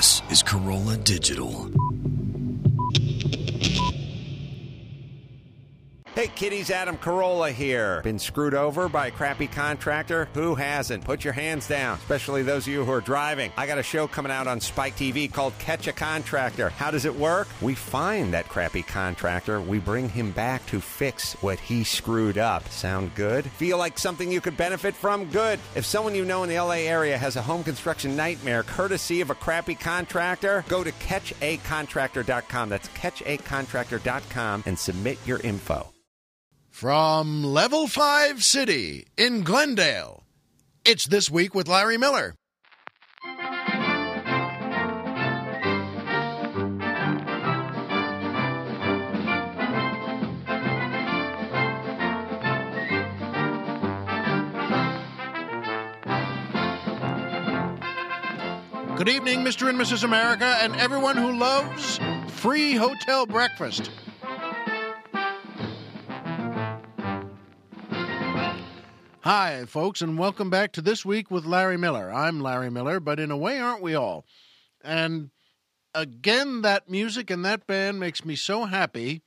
This is Carolla Digital. Hey kiddies, Adam Carolla here. Been screwed over by a crappy contractor? Who hasn't? Put your hands down, especially those of you who are driving. I got a show coming out on Spike TV called Catch a Contractor. How does it work? We find that crappy contractor, we bring him back to fix what he screwed up. Sound good? Feel like something you could benefit from? Good. If someone you know in the LA area has a home construction nightmare courtesy of a crappy contractor, go to catchacontractor.com. That's catchacontractor.com and submit your info. From Level 5 City in Glendale, it's This Week with Larry Miller. Good evening, Mr. and Mrs. America, and everyone who loves free hotel breakfast. Hi, folks, and welcome back to This Week with Larry Miller. I'm Larry Miller, but in a way, aren't we all? And again, that music and that band makes me so happy,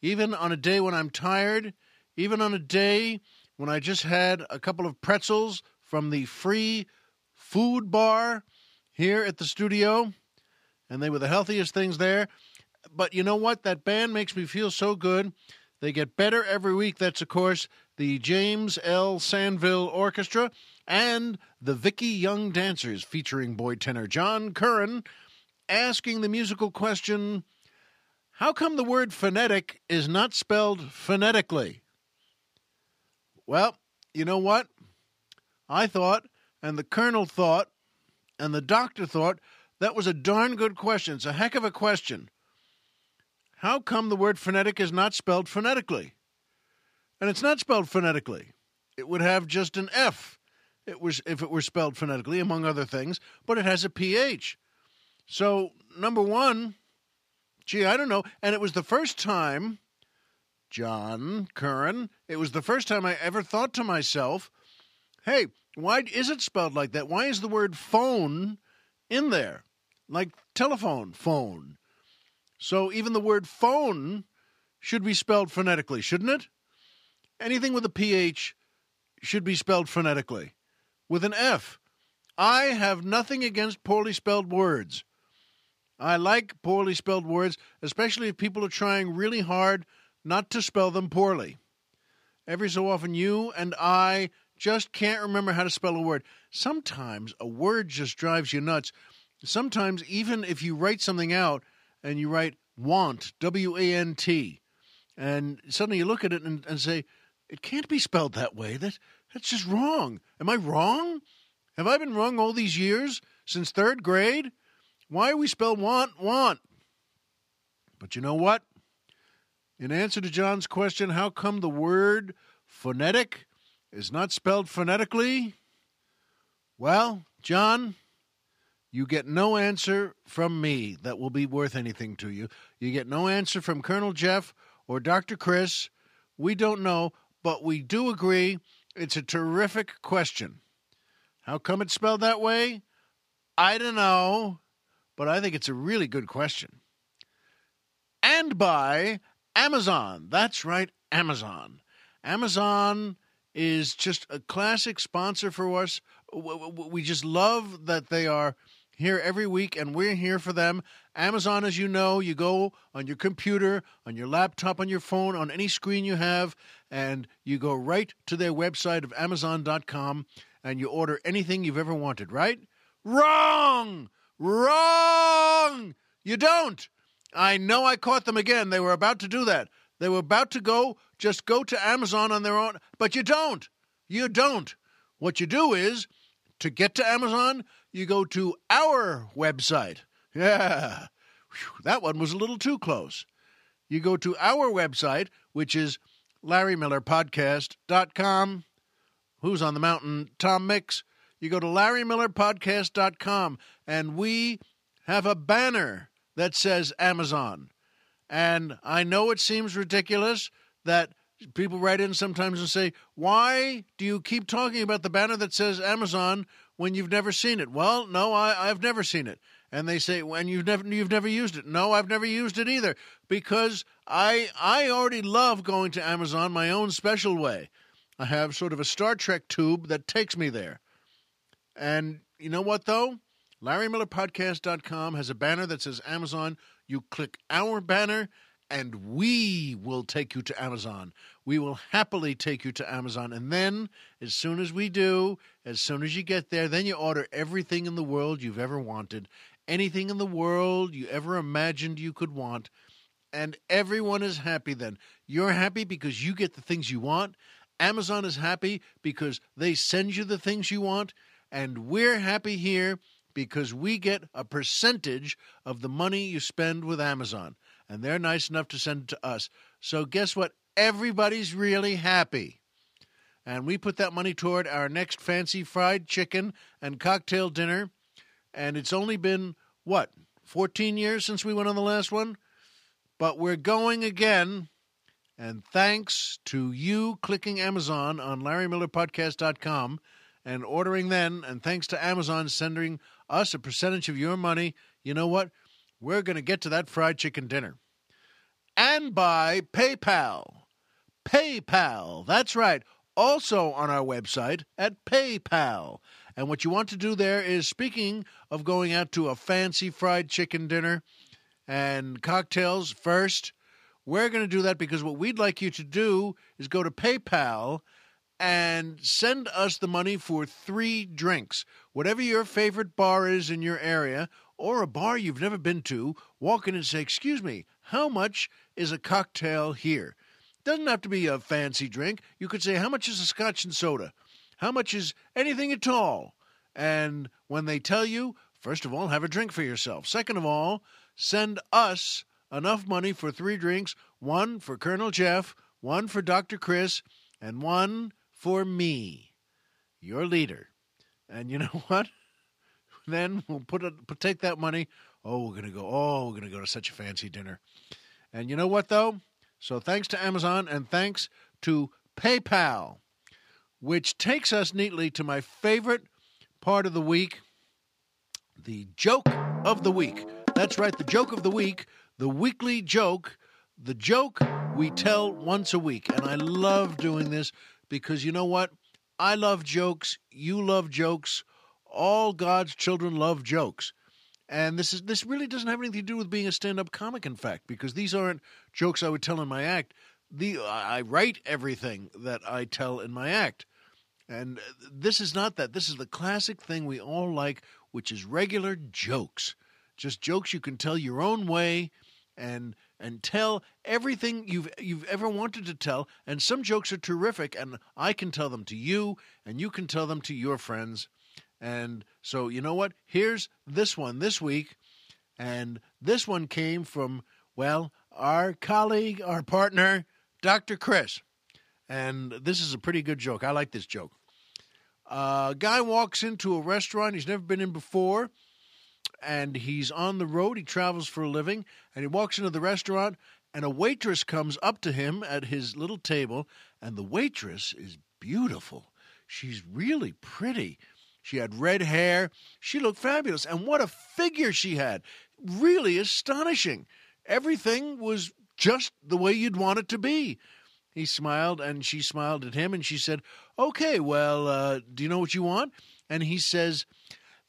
even on a day when I'm tired, even on a day when I just had a couple of pretzels from the free food bar here at the studio, and they were the healthiest things there. But you know what? That band makes me feel so good. They get better every week. That's, of course, the James L. Sandville Orchestra and the Vicky Young Dancers, featuring boy tenor John Curran, asking the musical question How come the word phonetic is not spelled phonetically? Well, you know what? I thought, and the Colonel thought, and the doctor thought that was a darn good question. It's a heck of a question. How come the word phonetic is not spelled phonetically? And it's not spelled phonetically. It would have just an F it was, if it were spelled phonetically, among other things, but it has a PH. So, number one, gee, I don't know. And it was the first time, John Curran, it was the first time I ever thought to myself, hey, why is it spelled like that? Why is the word phone in there? Like telephone, phone. So even the word phone should be spelled phonetically, shouldn't it? Anything with a PH should be spelled phonetically. With an F. I have nothing against poorly spelled words. I like poorly spelled words, especially if people are trying really hard not to spell them poorly. Every so often, you and I just can't remember how to spell a word. Sometimes a word just drives you nuts. Sometimes, even if you write something out and you write want, W A N T, and suddenly you look at it and, and say, it can't be spelled that way. That that's just wrong. Am I wrong? Have I been wrong all these years since third grade? Why we spell want want? But you know what? In answer to John's question, how come the word phonetic is not spelled phonetically? Well, John, you get no answer from me that will be worth anything to you. You get no answer from Colonel Jeff or Dr. Chris. We don't know but we do agree it's a terrific question. How come it's spelled that way? I don't know, but I think it's a really good question. And by Amazon. That's right, Amazon. Amazon is just a classic sponsor for us. We just love that they are here every week, and we're here for them. Amazon, as you know, you go on your computer, on your laptop, on your phone, on any screen you have, and you go right to their website of Amazon.com and you order anything you've ever wanted, right? Wrong! Wrong! You don't! I know I caught them again. They were about to do that. They were about to go, just go to Amazon on their own, but you don't. You don't. What you do is, to get to Amazon, you go to our website. Yeah, Whew, that one was a little too close. You go to our website, which is LarryMillerPodcast.com. Who's on the mountain? Tom Mix. You go to LarryMillerPodcast.com, and we have a banner that says Amazon. And I know it seems ridiculous that people write in sometimes and say, Why do you keep talking about the banner that says Amazon when you've never seen it? Well, no, I, I've never seen it. And they say, "When you've never you've never used it." No, I've never used it either because I I already love going to Amazon my own special way. I have sort of a Star Trek tube that takes me there. And you know what though? LarryMillerPodcast.com has a banner that says Amazon. You click our banner and we will take you to Amazon. We will happily take you to Amazon. And then, as soon as we do, as soon as you get there, then you order everything in the world you've ever wanted, anything in the world you ever imagined you could want. And everyone is happy then. You're happy because you get the things you want. Amazon is happy because they send you the things you want. And we're happy here because we get a percentage of the money you spend with Amazon and they're nice enough to send it to us. So guess what? Everybody's really happy. And we put that money toward our next fancy fried chicken and cocktail dinner. And it's only been, what, 14 years since we went on the last one? But we're going again. And thanks to you clicking Amazon on LarryMillerPodcast.com and ordering then, and thanks to Amazon sending us a percentage of your money, you know what? we're going to get to that fried chicken dinner. And by PayPal. PayPal. That's right. Also on our website at PayPal. And what you want to do there is speaking of going out to a fancy fried chicken dinner and cocktails first, we're going to do that because what we'd like you to do is go to PayPal and send us the money for three drinks. Whatever your favorite bar is in your area, or a bar you've never been to, walk in and say, Excuse me, how much is a cocktail here? Doesn't have to be a fancy drink. You could say, How much is a scotch and soda? How much is anything at all? And when they tell you, first of all, have a drink for yourself. Second of all, send us enough money for three drinks one for Colonel Jeff, one for Dr. Chris, and one for me, your leader. And you know what? then we'll put it, take that money. Oh, we're gonna go. Oh, we're gonna go to such a fancy dinner. And you know what though? So thanks to Amazon and thanks to PayPal, which takes us neatly to my favorite part of the week, the joke of the week. That's right, the joke of the week, the weekly joke, the joke we tell once a week. And I love doing this because you know what? I love jokes. You love jokes all God's children love jokes. And this is this really doesn't have anything to do with being a stand-up comic, in fact, because these aren't jokes I would tell in my act. The I write everything that I tell in my act, and this is not that. This is the classic thing we all like, which is regular jokes, just jokes you can tell your own way, and and tell everything you've you've ever wanted to tell. And some jokes are terrific, and I can tell them to you, and you can tell them to your friends. And so, you know what? Here's this one this week. And this one came from, well, our colleague, our partner, Dr. Chris. And this is a pretty good joke. I like this joke. A guy walks into a restaurant he's never been in before, and he's on the road. He travels for a living, and he walks into the restaurant, and a waitress comes up to him at his little table, and the waitress is beautiful. She's really pretty she had red hair. She looked fabulous. And what a figure she had! Really astonishing. Everything was just the way you'd want it to be. He smiled, and she smiled at him, and she said, Okay, well, uh, do you know what you want? And he says,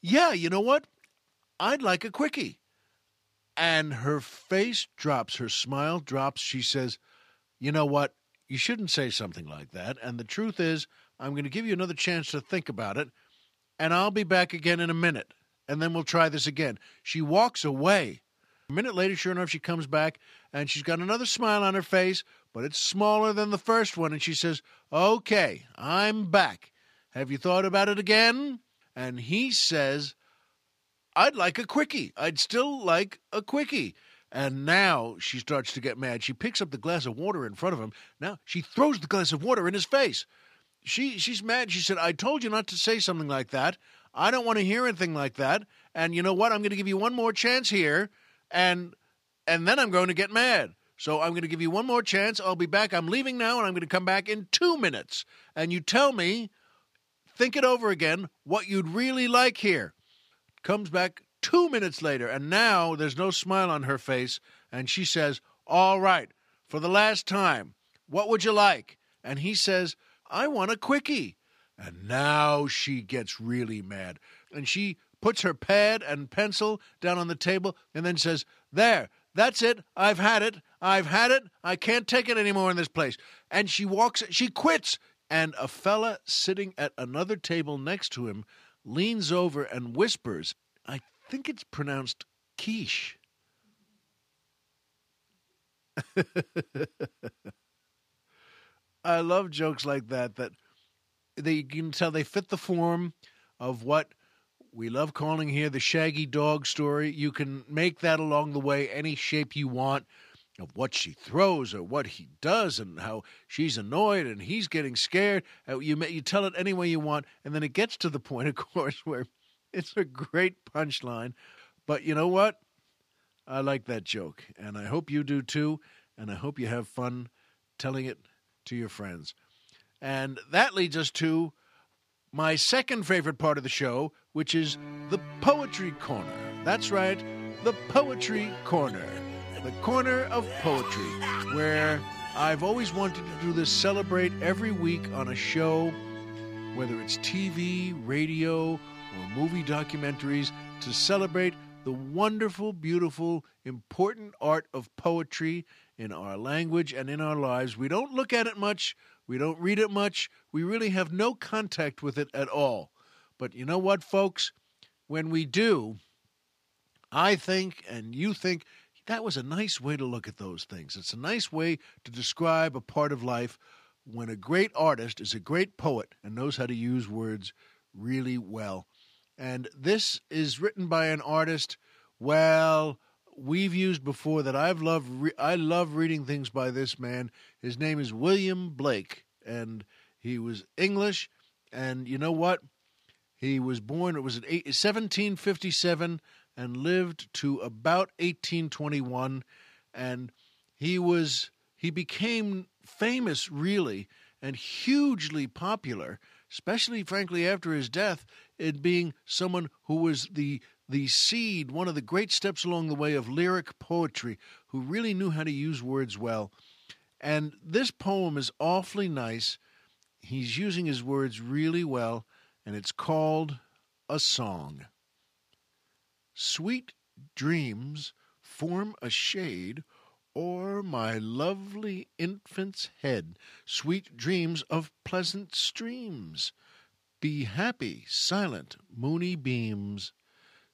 Yeah, you know what? I'd like a quickie. And her face drops, her smile drops. She says, You know what? You shouldn't say something like that. And the truth is, I'm going to give you another chance to think about it and I'll be back again in a minute, and then we'll try this again. She walks away. A minute later, sure enough, she comes back, and she's got another smile on her face, but it's smaller than the first one, and she says, Okay, I'm back. Have you thought about it again? And he says, I'd like a quickie. I'd still like a quickie. And now she starts to get mad. She picks up the glass of water in front of him. Now she throws the glass of water in his face she she's mad. She said, "I told you not to say something like that. I don't want to hear anything like that. And you know what? I'm going to give you one more chance here, and and then I'm going to get mad. So I'm going to give you one more chance. I'll be back. I'm leaving now, and I'm going to come back in two minutes. And you tell me, think it over again, what you'd really like here." Comes back Two minutes later, and now there's no smile on her face, and she says, All right, for the last time, what would you like? And he says, I want a quickie. And now she gets really mad. And she puts her pad and pencil down on the table and then says, There, that's it. I've had it. I've had it. I can't take it anymore in this place. And she walks, she quits. And a fella sitting at another table next to him leans over and whispers, I think it's pronounced quiche. I love jokes like that that they you can tell they fit the form of what we love calling here the shaggy dog story. You can make that along the way any shape you want of what she throws or what he does and how she's annoyed and he's getting scared. Uh, you you tell it any way you want, and then it gets to the point, of course, where it's a great punchline. But you know what? I like that joke, and I hope you do too. And I hope you have fun telling it to your friends. And that leads us to my second favorite part of the show, which is the Poetry Corner. That's right, the Poetry Corner. The corner of poetry, where I've always wanted to do this celebrate every week on a show, whether it's TV, radio, or movie documentaries, to celebrate the wonderful, beautiful, important art of poetry in our language and in our lives. We don't look at it much, we don't read it much, we really have no contact with it at all. But you know what, folks? When we do, I think and you think that was a nice way to look at those things. It's a nice way to describe a part of life when a great artist is a great poet and knows how to use words really well. And this is written by an artist, well, we've used before that I've loved. Re- I love reading things by this man. His name is William Blake, and he was English. And you know what? He was born. It was in 1757 and lived to about 1821. And he was he became famous really and hugely popular, especially frankly after his death, in being someone who was the the seed, one of the great steps along the way of lyric poetry, who really knew how to use words well. And this poem is awfully nice. He's using his words really well, and it's called A Song. Sweet dreams form a shade o'er my lovely infant's head, sweet dreams of pleasant streams. Be happy, silent, moony beams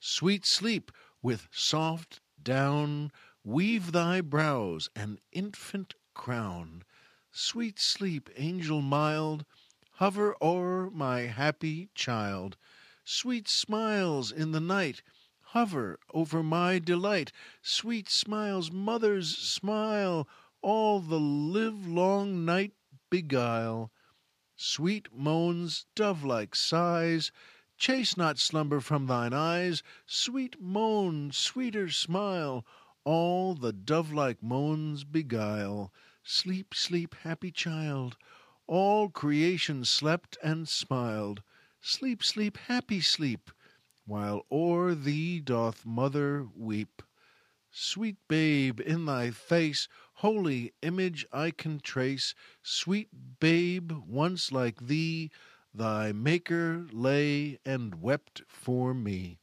Sweet sleep, with soft down, weave thy brows an infant crown. Sweet sleep, angel mild, hover o'er my happy child. Sweet smiles in the night, hover over my delight. Sweet smiles, mother's smile, all the livelong night beguile. Sweet moans, dove like sighs, Chase not slumber from thine eyes, sweet moan, sweeter smile, all the dove like moans beguile. Sleep, sleep, happy child, all creation slept and smiled. Sleep, sleep, happy sleep, while o'er thee doth mother weep. Sweet babe, in thy face holy image I can trace, sweet babe, once like thee, Thy Maker lay and wept for me.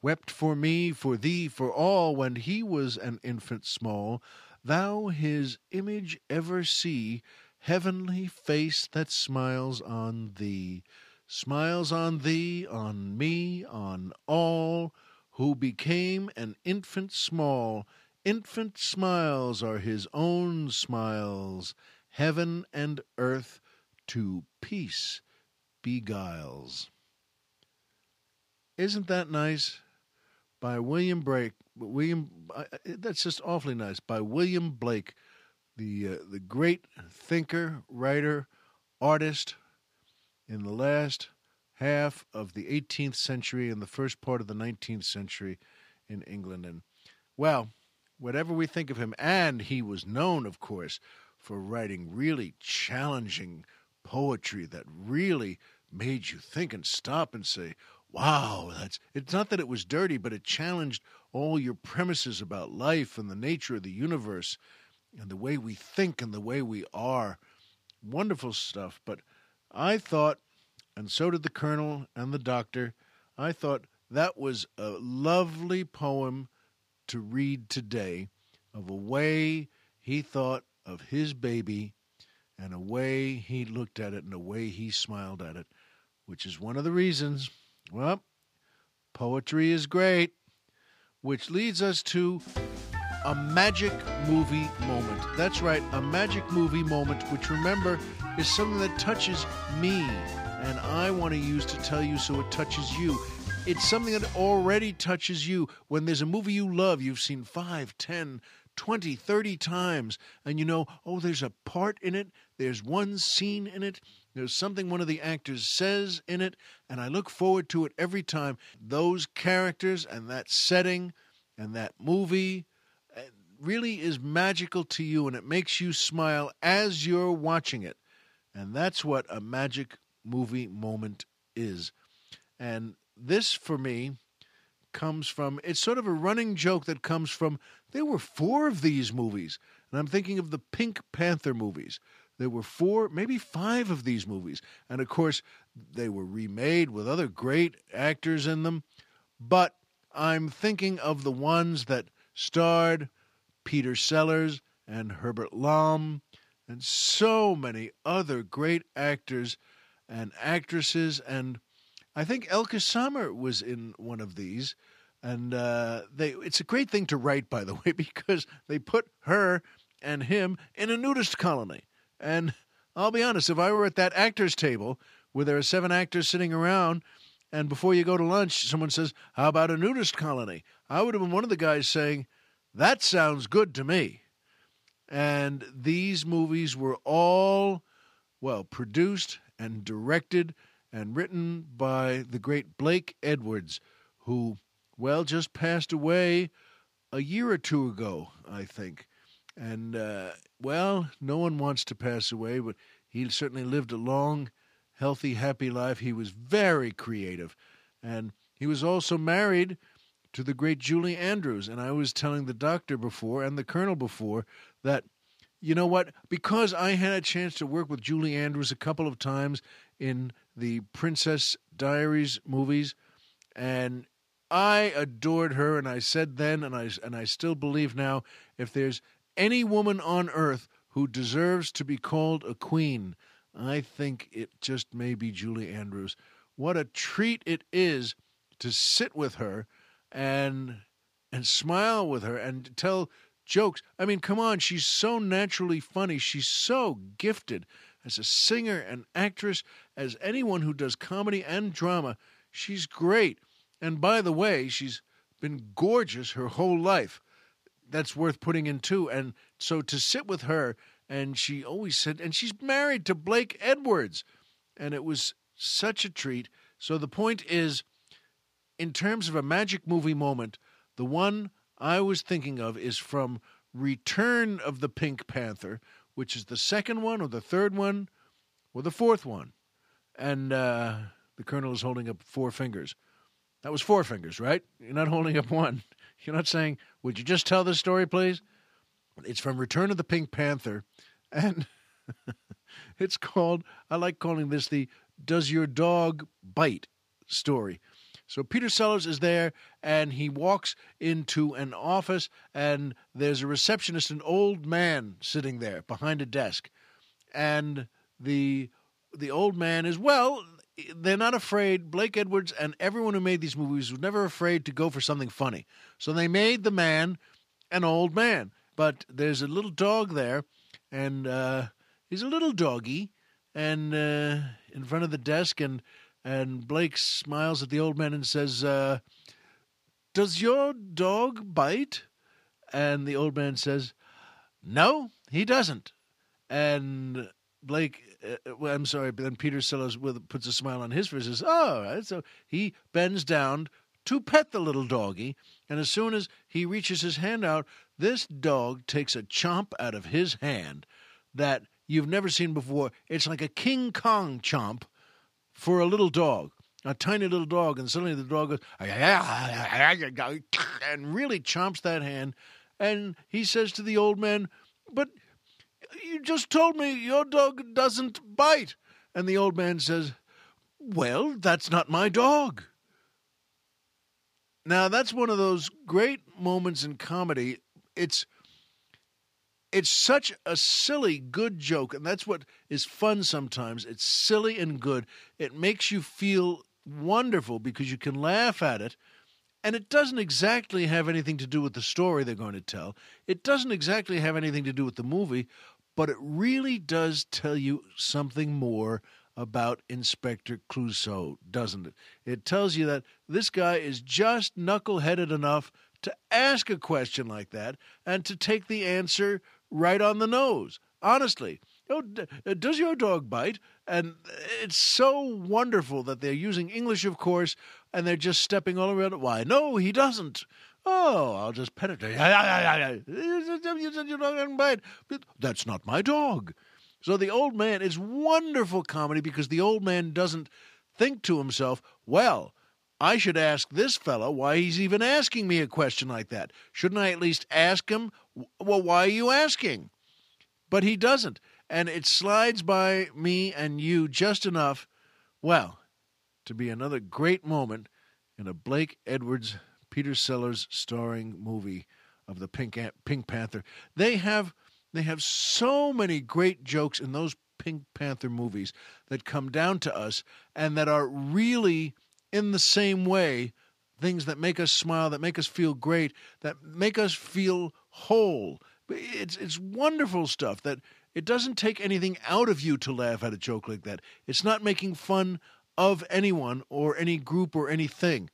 Wept for me, for thee, for all, when he was an infant small. Thou his image ever see, heavenly face that smiles on thee, smiles on thee, on me, on all, who became an infant small. Infant smiles are his own smiles, heaven and earth to peace beguiles. Isn't that nice? By William Blake. William, that's just awfully nice. By William Blake, the uh, the great thinker, writer, artist in the last half of the 18th century and the first part of the 19th century in England. And well, whatever we think of him, and he was known, of course, for writing really challenging poetry that really made you think and stop and say, wow, that's it's not that it was dirty, but it challenged all your premises about life and the nature of the universe and the way we think and the way we are. Wonderful stuff. But I thought, and so did the colonel and the doctor, I thought that was a lovely poem to read today of a way he thought of his baby and a way he looked at it and a way he smiled at it, which is one of the reasons, well, poetry is great, which leads us to a magic movie moment. That's right, a magic movie moment, which remember is something that touches me and I want to use to tell you so it touches you. It's something that already touches you. When there's a movie you love, you've seen five, ten, 20, 30 times, and you know, oh, there's a part in it, there's one scene in it, there's something one of the actors says in it, and I look forward to it every time. Those characters and that setting and that movie uh, really is magical to you, and it makes you smile as you're watching it. And that's what a magic movie moment is. And this, for me, comes from it's sort of a running joke that comes from there were four of these movies. And I'm thinking of the Pink Panther movies. There were four, maybe five of these movies. And of course, they were remade with other great actors in them. But I'm thinking of the ones that starred Peter Sellers and Herbert Lom and so many other great actors and actresses. And I think Elke Sommer was in one of these. And uh, they, it's a great thing to write, by the way, because they put her and him in a nudist colony. And I'll be honest, if I were at that actors table where there are seven actors sitting around, and before you go to lunch, someone says, How about a nudist colony? I would have been one of the guys saying, That sounds good to me. And these movies were all, well, produced and directed and written by the great Blake Edwards, who, well, just passed away a year or two ago, I think. And, uh, well, no one wants to pass away, but he certainly lived a long, healthy, happy life. He was very creative. And he was also married to the great Julie Andrews. And I was telling the doctor before and the colonel before that you know what? Because I had a chance to work with Julie Andrews a couple of times in the Princess Diaries movies, and I adored her. And I said then, and I and I still believe now, if there's any woman on earth who deserves to be called a queen, I think it just may be Julie Andrews. What a treat it is to sit with her and and smile with her and tell jokes. I mean, come on, she's so naturally funny. She's so gifted as a singer and actress, as anyone who does comedy and drama. She's great. And by the way, she's been gorgeous her whole life. That's worth putting in too. And so to sit with her, and she always said, and she's married to Blake Edwards. And it was such a treat. So the point is, in terms of a magic movie moment, the one I was thinking of is from Return of the Pink Panther, which is the second one or the third one or the fourth one. And uh, the colonel is holding up four fingers. That was four fingers, right? You're not holding up one. You're not saying, Would you just tell the story, please? It's from Return of the Pink Panther. And it's called, I like calling this the Does Your Dog Bite story. So Peter Sellers is there, and he walks into an office, and there's a receptionist, an old man sitting there behind a desk, and the the old man is well. They're not afraid. Blake Edwards and everyone who made these movies was never afraid to go for something funny. So they made the man an old man, but there's a little dog there, and uh, he's a little doggy, and uh, in front of the desk, and and Blake smiles at the old man and says, uh, Does your dog bite? And the old man says, No, he doesn't. And Blake, Uh, well, I'm sorry, but then Peter Sellers with, puts a smile on his face and says, Oh, right. So he bends down to pet the little doggy. And as soon as he reaches his hand out, this dog takes a chomp out of his hand that you've never seen before. It's like a King Kong chomp for a little dog. a tiny little dog, and suddenly the dog goes and really chomps that hand. And he says to the old man, "But you just told me your dog doesn't bite." And the old man says, "Well, that's not my dog." Now that's one of those great moments in comedy. It's it's such a silly good joke and that's what is fun sometimes. It's silly and good. It makes you feel wonderful because you can laugh at it. And it doesn't exactly have anything to do with the story they're going to tell. It doesn't exactly have anything to do with the movie, but it really does tell you something more about Inspector Clouseau, doesn't it? It tells you that this guy is just knuckleheaded enough to ask a question like that and to take the answer right on the nose. Honestly. Oh, does your dog bite? And it's so wonderful that they're using English, of course, and they're just stepping all around it. Why, no, he doesn't. Oh, I'll just pet it. You said your dog bite. That's not my dog. So the old man is wonderful comedy because the old man doesn't think to himself, well, I should ask this fellow why he's even asking me a question like that. Shouldn't I at least ask him, well, why are you asking? But he doesn't. And it slides by me and you just enough, well, to be another great moment in a Blake Edwards, Peter Sellers starring movie of the Pink, Pink Panther. They have they have so many great jokes in those Pink Panther movies that come down to us and that are really in the same way things that make us smile, that make us feel great, that make us feel whole. It's it's wonderful stuff that it doesn't take anything out of you to laugh at a joke like that. It's not making fun of anyone or any group or anything.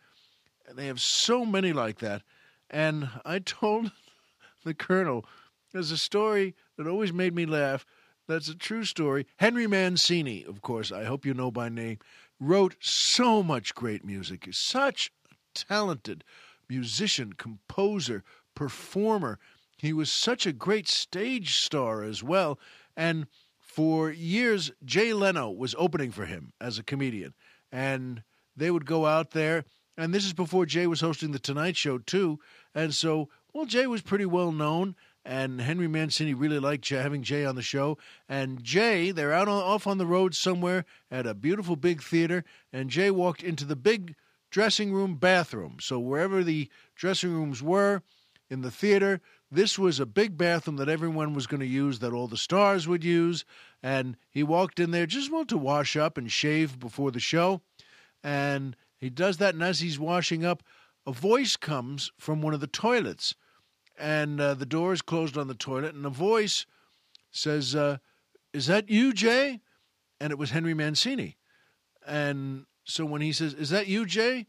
They have so many like that. And I told the colonel there's a story that always made me laugh. That's a true story. Henry Mancini, of course, I hope you know by name, wrote so much great music. He's such a talented musician, composer, performer. He was such a great stage star as well. And for years, Jay Leno was opening for him as a comedian. And they would go out there. And this is before Jay was hosting The Tonight Show, too. And so, well, Jay was pretty well known and Henry Mancini really liked having Jay on the show. And Jay, they're out on, off on the road somewhere at a beautiful big theater, and Jay walked into the big dressing room bathroom. So wherever the dressing rooms were in the theater, this was a big bathroom that everyone was going to use, that all the stars would use. And he walked in there just well to wash up and shave before the show. And he does that, and as he's washing up, a voice comes from one of the toilets and uh, the door is closed on the toilet, and a voice says, uh, "Is that you, Jay?" And it was Henry Mancini. And so when he says, "Is that you, Jay?"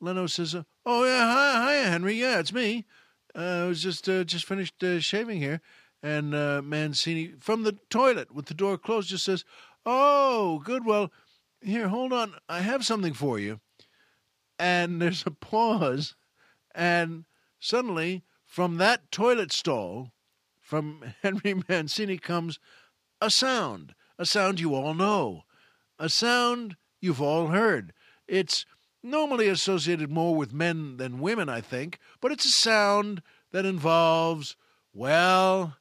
Leno says, uh, "Oh yeah, hi, hi, Henry. Yeah, it's me. Uh, I was just uh, just finished uh, shaving here." And Mancini from the toilet with the door closed just says, "Oh, good. Well, here, hold on. I have something for you." And there's a pause, and suddenly from that toilet stall, from Henry Mancini, comes a sound, a sound you all know, a sound you've all heard. It's normally associated more with men than women, I think, but it's a sound that involves, well,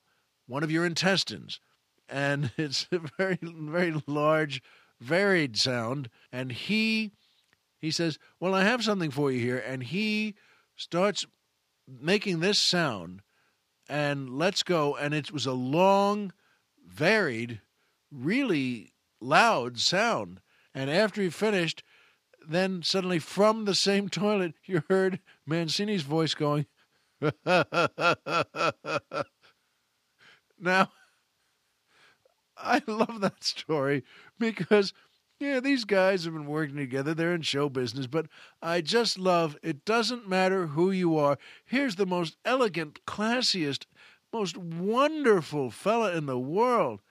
one of your intestines. And it's a very, very large, varied sound. And he he says, Well, I have something for you here. And he starts making this sound and let's go and it was a long varied really loud sound and after he finished then suddenly from the same toilet you heard mancini's voice going now i love that story because yeah, these guys have been working together. They're in show business, but I just love it doesn't matter who you are. Here's the most elegant, classiest, most wonderful fella in the world.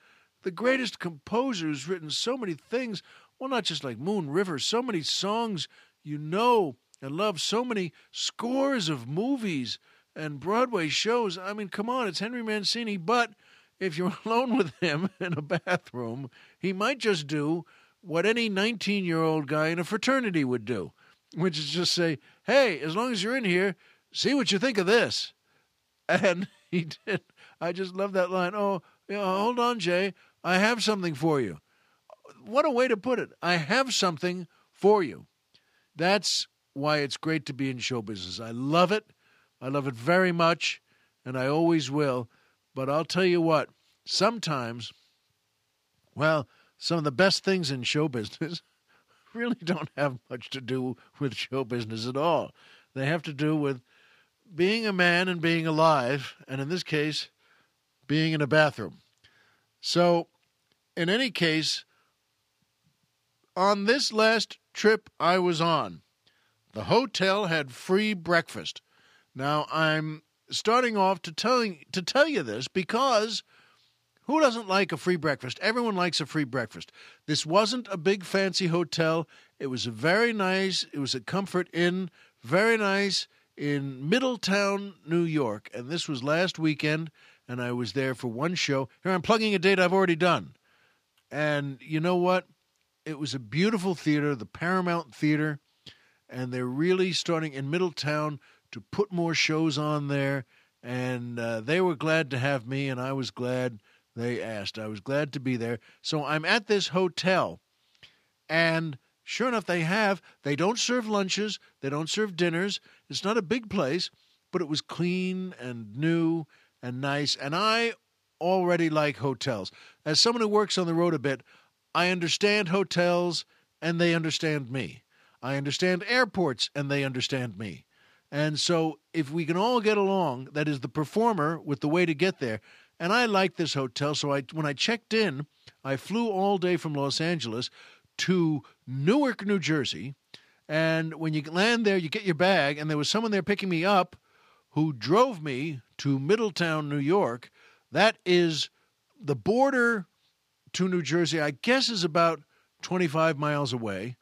The greatest composer who's written so many things. Well, not just like Moon River, so many songs you know and love, so many scores of movies and Broadway shows. I mean, come on, it's Henry Mancini, but if you're alone with him in a bathroom, he might just do what any 19 year old guy in a fraternity would do, which is just say, hey, as long as you're in here, see what you think of this. And he did. I just love that line. Oh, yeah, hold on, Jay. I have something for you. What a way to put it. I have something for you. That's why it's great to be in show business. I love it. I love it very much, and I always will. But I'll tell you what, sometimes, well, some of the best things in show business really don't have much to do with show business at all. They have to do with being a man and being alive, and in this case, being in a bathroom. So, in any case, on this last trip I was on, the hotel had free breakfast. Now, I'm starting off to telling to tell you this because who doesn't like a free breakfast? Everyone likes a free breakfast. This wasn't a big fancy hotel. It was a very nice, it was a comfort inn, very nice in Middletown, New York. And this was last weekend, and I was there for one show. Here I'm plugging a date I've already done. And you know what? It was a beautiful theater, the Paramount Theater, and they're really starting in Middletown to put more shows on there. And uh, they were glad to have me, and I was glad they asked. I was glad to be there. So I'm at this hotel, and sure enough, they have. They don't serve lunches, they don't serve dinners. It's not a big place, but it was clean and new and nice. And I already like hotels. As someone who works on the road a bit, I understand hotels and they understand me. I understand airports and they understand me. And so, if we can all get along, that is the performer with the way to get there. And I liked this hotel, so I when I checked in, I flew all day from Los Angeles to Newark, New Jersey. And when you land there, you get your bag, and there was someone there picking me up who drove me to Middletown, New York. That is the border to New Jersey, I guess, is about 25 miles away.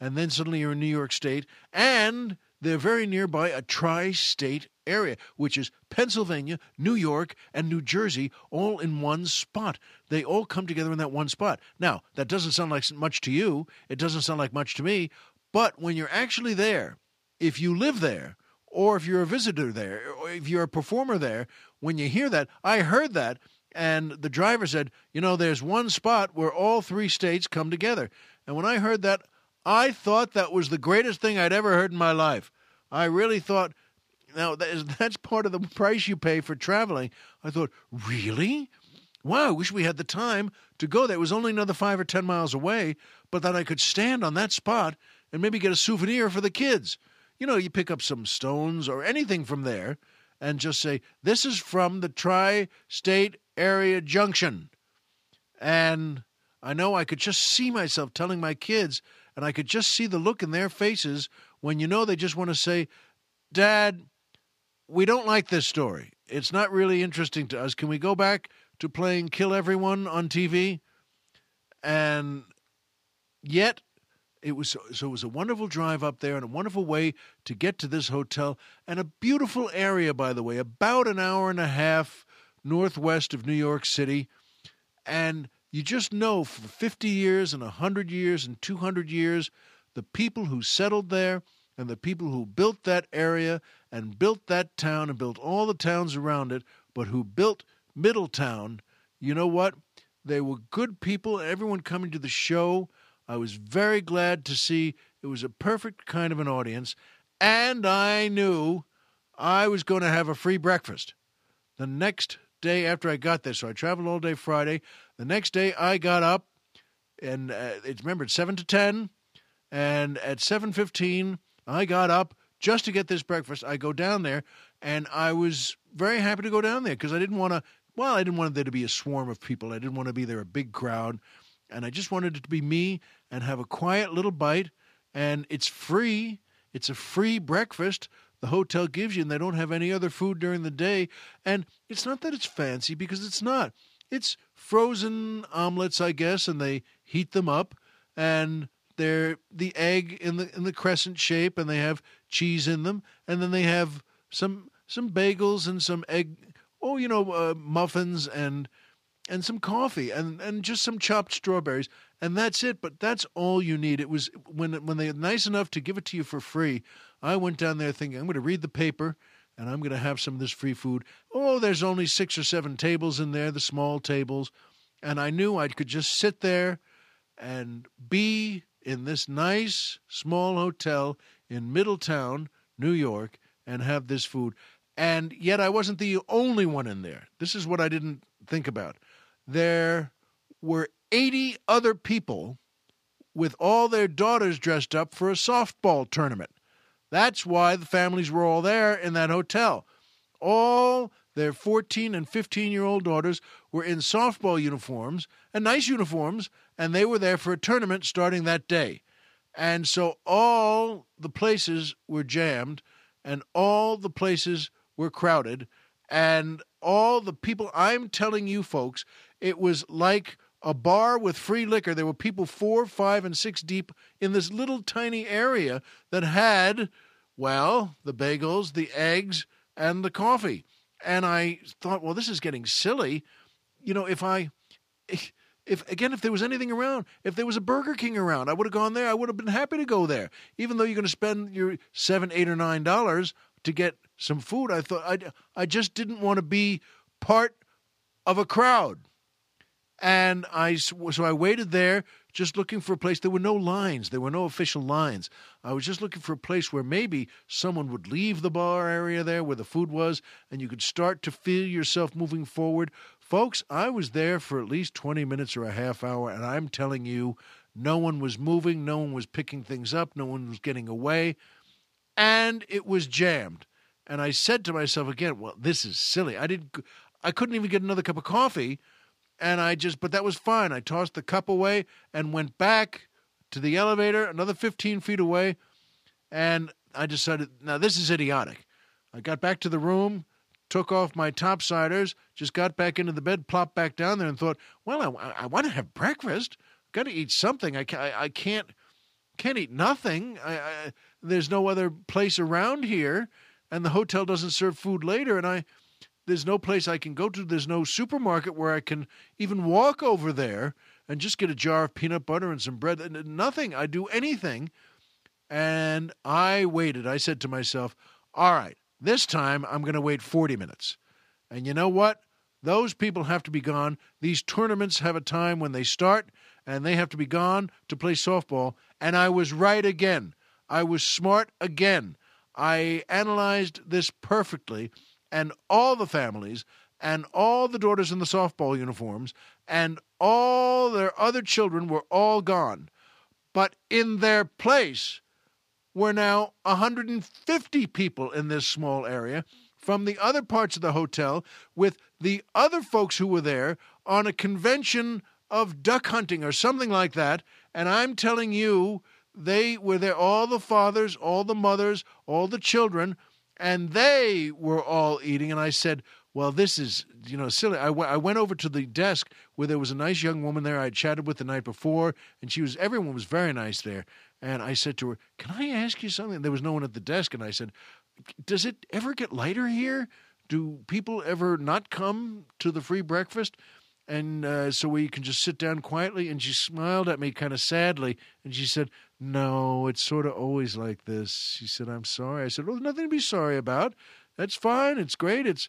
And then suddenly you're in New York State. And they're very nearby a tri state area, which is Pennsylvania, New York, and New Jersey, all in one spot. They all come together in that one spot. Now, that doesn't sound like much to you. It doesn't sound like much to me. But when you're actually there, if you live there, or if you're a visitor there, or if you're a performer there, when you hear that, I heard that, and the driver said, you know, there's one spot where all three states come together. And when I heard that, I thought that was the greatest thing I'd ever heard in my life. I really thought, now that's part of the price you pay for traveling. I thought, really? Wow, I wish we had the time to go there. It was only another five or ten miles away, but that I could stand on that spot and maybe get a souvenir for the kids. You know, you pick up some stones or anything from there and just say, This is from the Tri State Area Junction. And I know I could just see myself telling my kids, and I could just see the look in their faces when you know they just want to say, Dad, we don't like this story. It's not really interesting to us. Can we go back to playing Kill Everyone on TV? And yet, it was so it was a wonderful drive up there and a wonderful way to get to this hotel and a beautiful area by the way about an hour and a half northwest of New York City and you just know for 50 years and 100 years and 200 years, the people who settled there and the people who built that area and built that town and built all the towns around it, but who built Middletown, you know what? They were good people. Everyone coming to the show, I was very glad to see it was a perfect kind of an audience. And I knew I was going to have a free breakfast the next day after I got there. So I traveled all day Friday. The next day I got up, and uh, it's remember it's seven to ten, and at seven fifteen I got up just to get this breakfast. I go down there, and I was very happy to go down there because I didn't want to. Well, I didn't want there to be a swarm of people. I didn't want to be there a big crowd, and I just wanted it to be me and have a quiet little bite. And it's free. It's a free breakfast the hotel gives you, and they don't have any other food during the day. And it's not that it's fancy because it's not. It's frozen omelets, I guess, and they heat them up, and they're the egg in the in the crescent shape, and they have cheese in them, and then they have some some bagels and some egg, oh, you know, uh, muffins and and some coffee and, and just some chopped strawberries and that's it but that's all you need. It was when when they're nice enough to give it to you for free i went down there thinking i'm going to read the paper and i'm going to have some of this free food. Oh there's only six or seven tables in there the small tables. And i knew i could just sit there and be in this nice small hotel in middletown new york and have this food. And yet i wasn't the only one in there. This is what i didn't think about. There were 80 other people with all their daughters dressed up for a softball tournament. That's why the families were all there in that hotel. All their 14 and 15 year old daughters were in softball uniforms and nice uniforms, and they were there for a tournament starting that day. And so all the places were jammed and all the places were crowded, and all the people, I'm telling you folks, it was like a bar with free liquor. There were people four, five, and six deep in this little tiny area that had, well, the bagels, the eggs, and the coffee. And I thought, well, this is getting silly. You know, if I. If again, if there was anything around, if there was a Burger King around, I would have gone there. I would have been happy to go there, even though you're going to spend your seven, eight, or nine dollars to get some food. I thought I, I just didn't want to be part of a crowd. And I so I waited there just looking for a place. There were no lines. There were no official lines. I was just looking for a place where maybe someone would leave the bar area there where the food was, and you could start to feel yourself moving forward. Folks, I was there for at least 20 minutes or a half hour, and I'm telling you, no one was moving, no one was picking things up, no one was getting away, and it was jammed. And I said to myself again, well, this is silly. I didn't I couldn't even get another cup of coffee and I just, but that was fine. I tossed the cup away and went back to the elevator, another 15 feet away, and I decided, now this is idiotic. I got back to the room, took off my topsiders, just got back into the bed, plopped back down there, and thought, well, I, I want to have breakfast. Got to eat something. I, I, I can't can't eat nothing. I, I, there's no other place around here, and the hotel doesn't serve food later. And I there's no place I can go to. There's no supermarket where I can even walk over there and just get a jar of peanut butter and some bread. Nothing. I do anything. And I waited. I said to myself, all right, this time I'm going to wait 40 minutes. And you know what? Those people have to be gone. These tournaments have a time when they start, and they have to be gone to play softball. And I was right again. I was smart again. I analyzed this perfectly and all the families and all the daughters in the softball uniforms and all their other children were all gone. But in their place were now 150 people in this small area from the other parts of the hotel with the other folks who were there on a convention of duck hunting or something like that. And I'm telling you, they were there, all the fathers, all the mothers, all the children and they were all eating. And I said, well, this is, you know, silly. I, w- I went over to the desk where there was a nice young woman there I had chatted with the night before, and she was, everyone was very nice there. And I said to her, Can I ask you something? There was no one at the desk. And I said, Does it ever get lighter here? Do people ever not come to the free breakfast? and uh, so we can just sit down quietly. And she smiled at me kind of sadly, and she said, "No, it's sort of always like this." She said, "I'm sorry." I said, "Well, nothing to be sorry about. That's fine. It's great. It's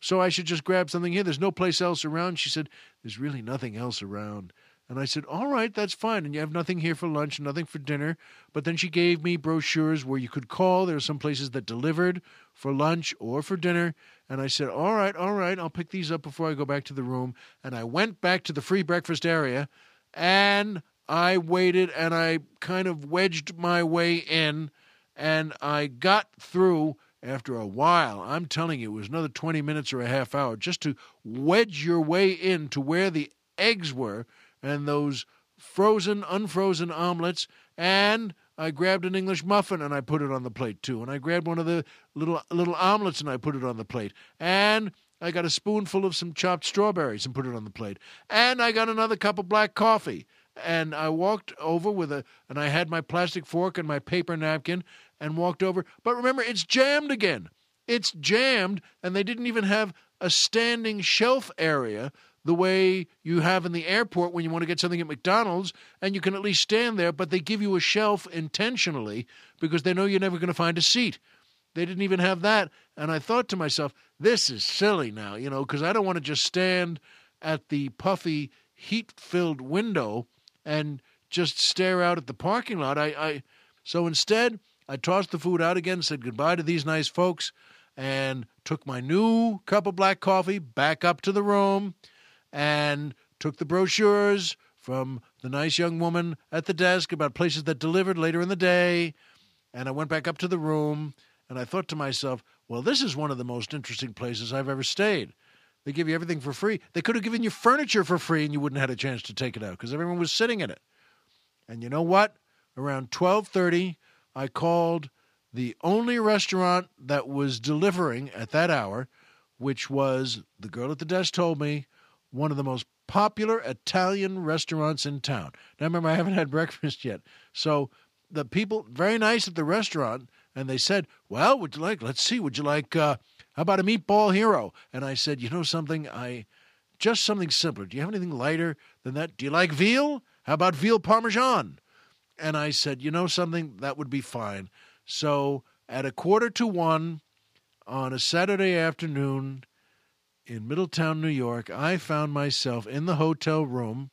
so I should just grab something here. There's no place else around." She said, "There's really nothing else around." And I said, All right, that's fine. And you have nothing here for lunch, nothing for dinner. But then she gave me brochures where you could call. There are some places that delivered for lunch or for dinner. And I said, All right, all right, I'll pick these up before I go back to the room. And I went back to the free breakfast area and I waited and I kind of wedged my way in and I got through after a while. I'm telling you, it was another 20 minutes or a half hour just to wedge your way in to where the eggs were and those frozen, unfrozen omelets, and I grabbed an English muffin and I put it on the plate too. And I grabbed one of the little little omelets and I put it on the plate. And I got a spoonful of some chopped strawberries and put it on the plate. And I got another cup of black coffee. And I walked over with a and I had my plastic fork and my paper napkin and walked over. But remember, it's jammed again. It's jammed, and they didn't even have a standing shelf area the way you have in the airport when you want to get something at McDonald's, and you can at least stand there, but they give you a shelf intentionally because they know you're never going to find a seat. They didn't even have that. And I thought to myself, this is silly now, you know, because I don't want to just stand at the puffy, heat filled window and just stare out at the parking lot. I, I so instead I tossed the food out again, said goodbye to these nice folks, and took my new cup of black coffee back up to the room and took the brochures from the nice young woman at the desk about places that delivered later in the day. And I went back up to the room and I thought to myself, well, this is one of the most interesting places I've ever stayed. They give you everything for free. They could have given you furniture for free and you wouldn't have had a chance to take it out because everyone was sitting in it. And you know what? Around 12:30, I called the only restaurant that was delivering at that hour, which was the girl at the desk told me one of the most popular Italian restaurants in town. Now remember I haven't had breakfast yet. So the people very nice at the restaurant and they said, "Well, would you like? Let's see. Would you like? Uh, how about a meatball hero?" And I said, "You know something? I just something simpler. Do you have anything lighter than that? Do you like veal? How about veal parmesan?" And I said, "You know something? That would be fine." So at a quarter to one on a Saturday afternoon in Middletown, New York, I found myself in the hotel room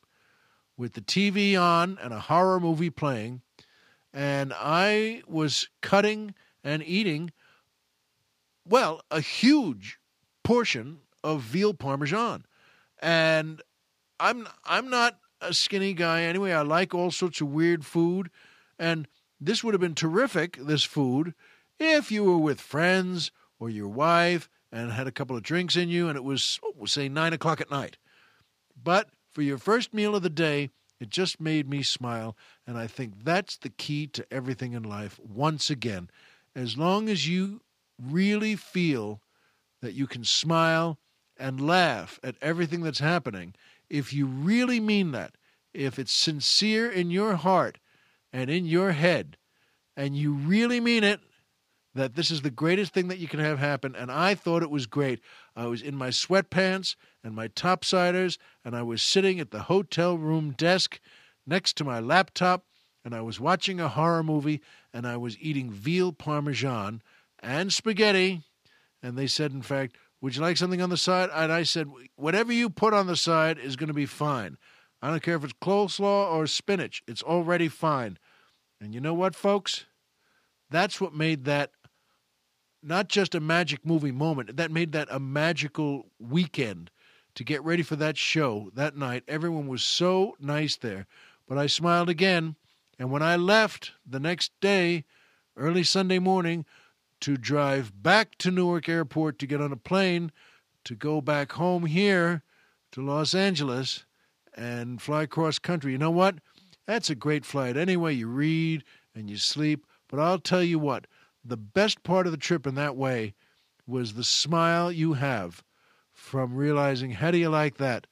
with the TV on and a horror movie playing and I was cutting and eating, well, a huge portion of veal parmesan. And I'm I'm not a skinny guy anyway. I like all sorts of weird food, and this would have been terrific. This food, if you were with friends or your wife and had a couple of drinks in you, and it was oh, say nine o'clock at night. But for your first meal of the day, it just made me smile, and I think that's the key to everything in life. Once again, as long as you really feel that you can smile and laugh at everything that's happening, if you really mean that, if it's sincere in your heart and in your head, and you really mean it, that this is the greatest thing that you can have happen. And I thought it was great. I was in my sweatpants and my topsiders, and I was sitting at the hotel room desk next to my laptop, and I was watching a horror movie, and I was eating veal parmesan and spaghetti. And they said, in fact, would you like something on the side? And I said, whatever you put on the side is going to be fine. I don't care if it's coleslaw or spinach, it's already fine. And you know what, folks? That's what made that not just a magic movie moment, that made that a magical weekend to get ready for that show that night. Everyone was so nice there. But I smiled again. And when I left the next day, early Sunday morning, to drive back to Newark Airport to get on a plane to go back home here to Los Angeles and fly cross country, you know what? That's a great flight. Anyway, you read and you sleep. But I'll tell you what, the best part of the trip in that way was the smile you have from realizing, how do you like that?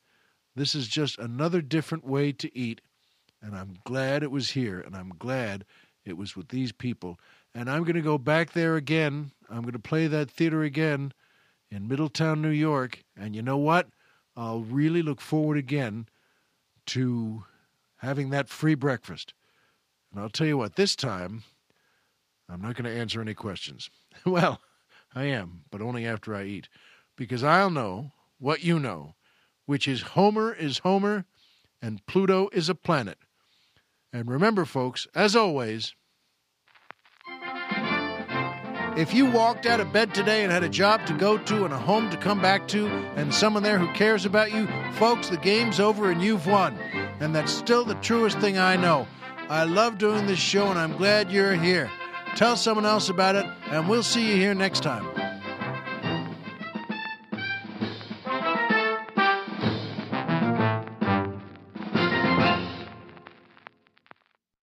This is just another different way to eat. And I'm glad it was here. And I'm glad it was with these people. And I'm going to go back there again. I'm going to play that theater again in Middletown, New York. And you know what? I'll really look forward again to having that free breakfast. And I'll tell you what, this time I'm not going to answer any questions. well, I am, but only after I eat, because I'll know what you know, which is Homer is Homer and Pluto is a planet. And remember, folks, as always, if you walked out of bed today and had a job to go to and a home to come back to and someone there who cares about you, folks, the game's over and you've won. And that's still the truest thing I know. I love doing this show and I'm glad you're here. Tell someone else about it, and we'll see you here next time.